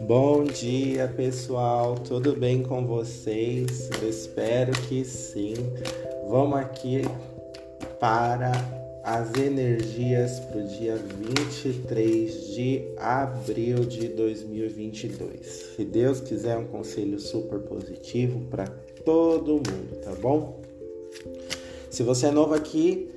Bom dia, pessoal. Tudo bem com vocês? Eu espero que sim. Vamos aqui para as energias para o dia 23 de abril de 2022. Se Deus quiser, um conselho super positivo para todo mundo, tá bom? Se você é novo aqui,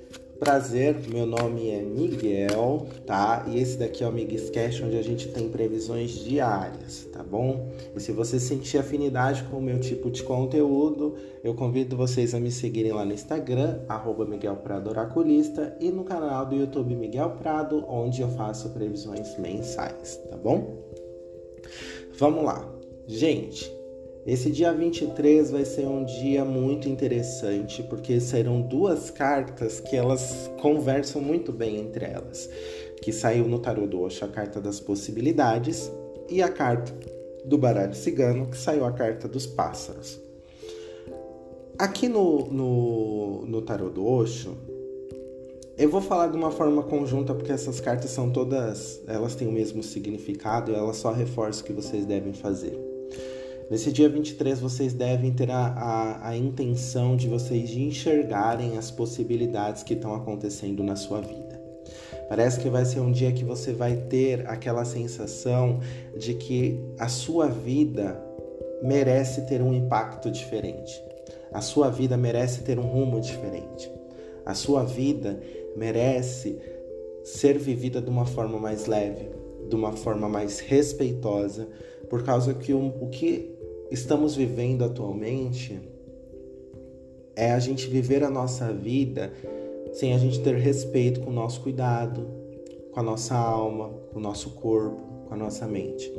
Prazer, meu nome é Miguel, tá? E esse daqui é o Miguelcast, onde a gente tem previsões diárias, tá bom? E se você sentir afinidade com o meu tipo de conteúdo, eu convido vocês a me seguirem lá no Instagram, arroba Miguel Prado Oraculista, e no canal do YouTube Miguel Prado, onde eu faço previsões mensais, tá bom? Vamos lá. Gente, esse dia 23 vai ser um dia muito interessante, porque serão duas cartas que elas conversam muito bem entre elas. Que saiu no tarot do Osho a carta das possibilidades e a carta do baralho cigano, que saiu a carta dos pássaros. Aqui no, no, no tarot do Osho, eu vou falar de uma forma conjunta porque essas cartas são todas, elas têm o mesmo significado e elas só reforçam o que vocês devem fazer. Nesse dia 23, vocês devem ter a, a, a intenção de vocês de enxergarem as possibilidades que estão acontecendo na sua vida. Parece que vai ser um dia que você vai ter aquela sensação de que a sua vida merece ter um impacto diferente. A sua vida merece ter um rumo diferente. A sua vida merece ser vivida de uma forma mais leve, de uma forma mais respeitosa, por causa que o, o que estamos vivendo atualmente é a gente viver a nossa vida sem a gente ter respeito com o nosso cuidado, com a nossa alma, com o nosso corpo, com a nossa mente.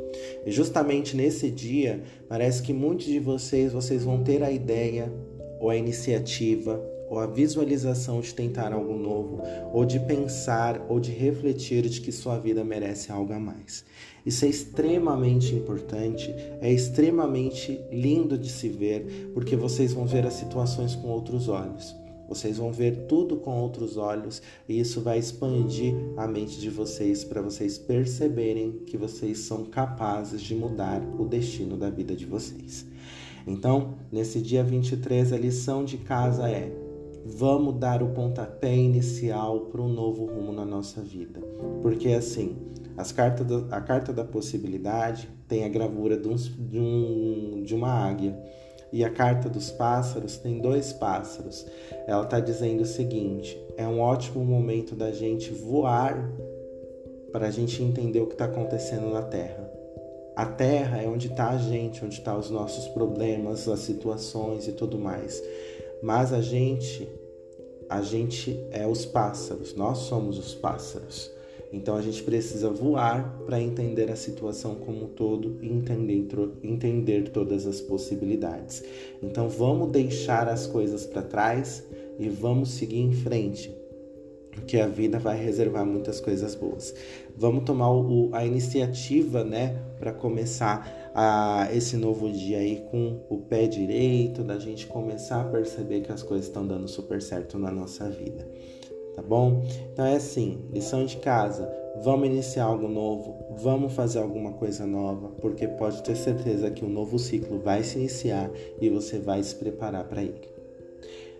E justamente nesse dia, parece que muitos de vocês, vocês vão ter a ideia ou a iniciativa ou a visualização de tentar algo novo, ou de pensar ou de refletir de que sua vida merece algo a mais. Isso é extremamente importante, é extremamente lindo de se ver, porque vocês vão ver as situações com outros olhos. Vocês vão ver tudo com outros olhos e isso vai expandir a mente de vocês para vocês perceberem que vocês são capazes de mudar o destino da vida de vocês. Então, nesse dia 23, a lição de casa é: vamos dar o pontapé inicial para um novo rumo na nossa vida. Porque assim, as cartas a carta da possibilidade tem a gravura de, um, de, um, de uma águia. E a carta dos pássaros tem dois pássaros. Ela está dizendo o seguinte: é um ótimo momento da gente voar para a gente entender o que está acontecendo na Terra. A Terra é onde está a gente, onde estão tá os nossos problemas, as situações e tudo mais. Mas a gente, a gente é os pássaros, nós somos os pássaros. Então a gente precisa voar para entender a situação como um todo e entender, entender todas as possibilidades. Então vamos deixar as coisas para trás e vamos seguir em frente, porque a vida vai reservar muitas coisas boas. Vamos tomar o, a iniciativa, né, para começar a, esse novo dia aí com o pé direito, da gente começar a perceber que as coisas estão dando super certo na nossa vida tá bom? Então é assim, lição de casa, vamos iniciar algo novo, vamos fazer alguma coisa nova, porque pode ter certeza que um novo ciclo vai se iniciar e você vai se preparar para ele.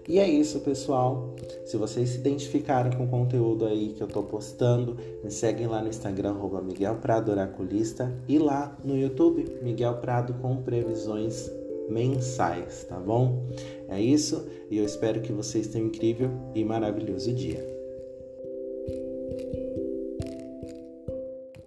E é isso, pessoal. Se vocês se identificarem com o conteúdo aí que eu tô postando, me seguem lá no Instagram, arroba Miguel Prado Oraculista, e lá no YouTube, Miguel Prado com previsões mensais, tá bom? É isso e eu espero que vocês tenham um incrível e maravilhoso dia.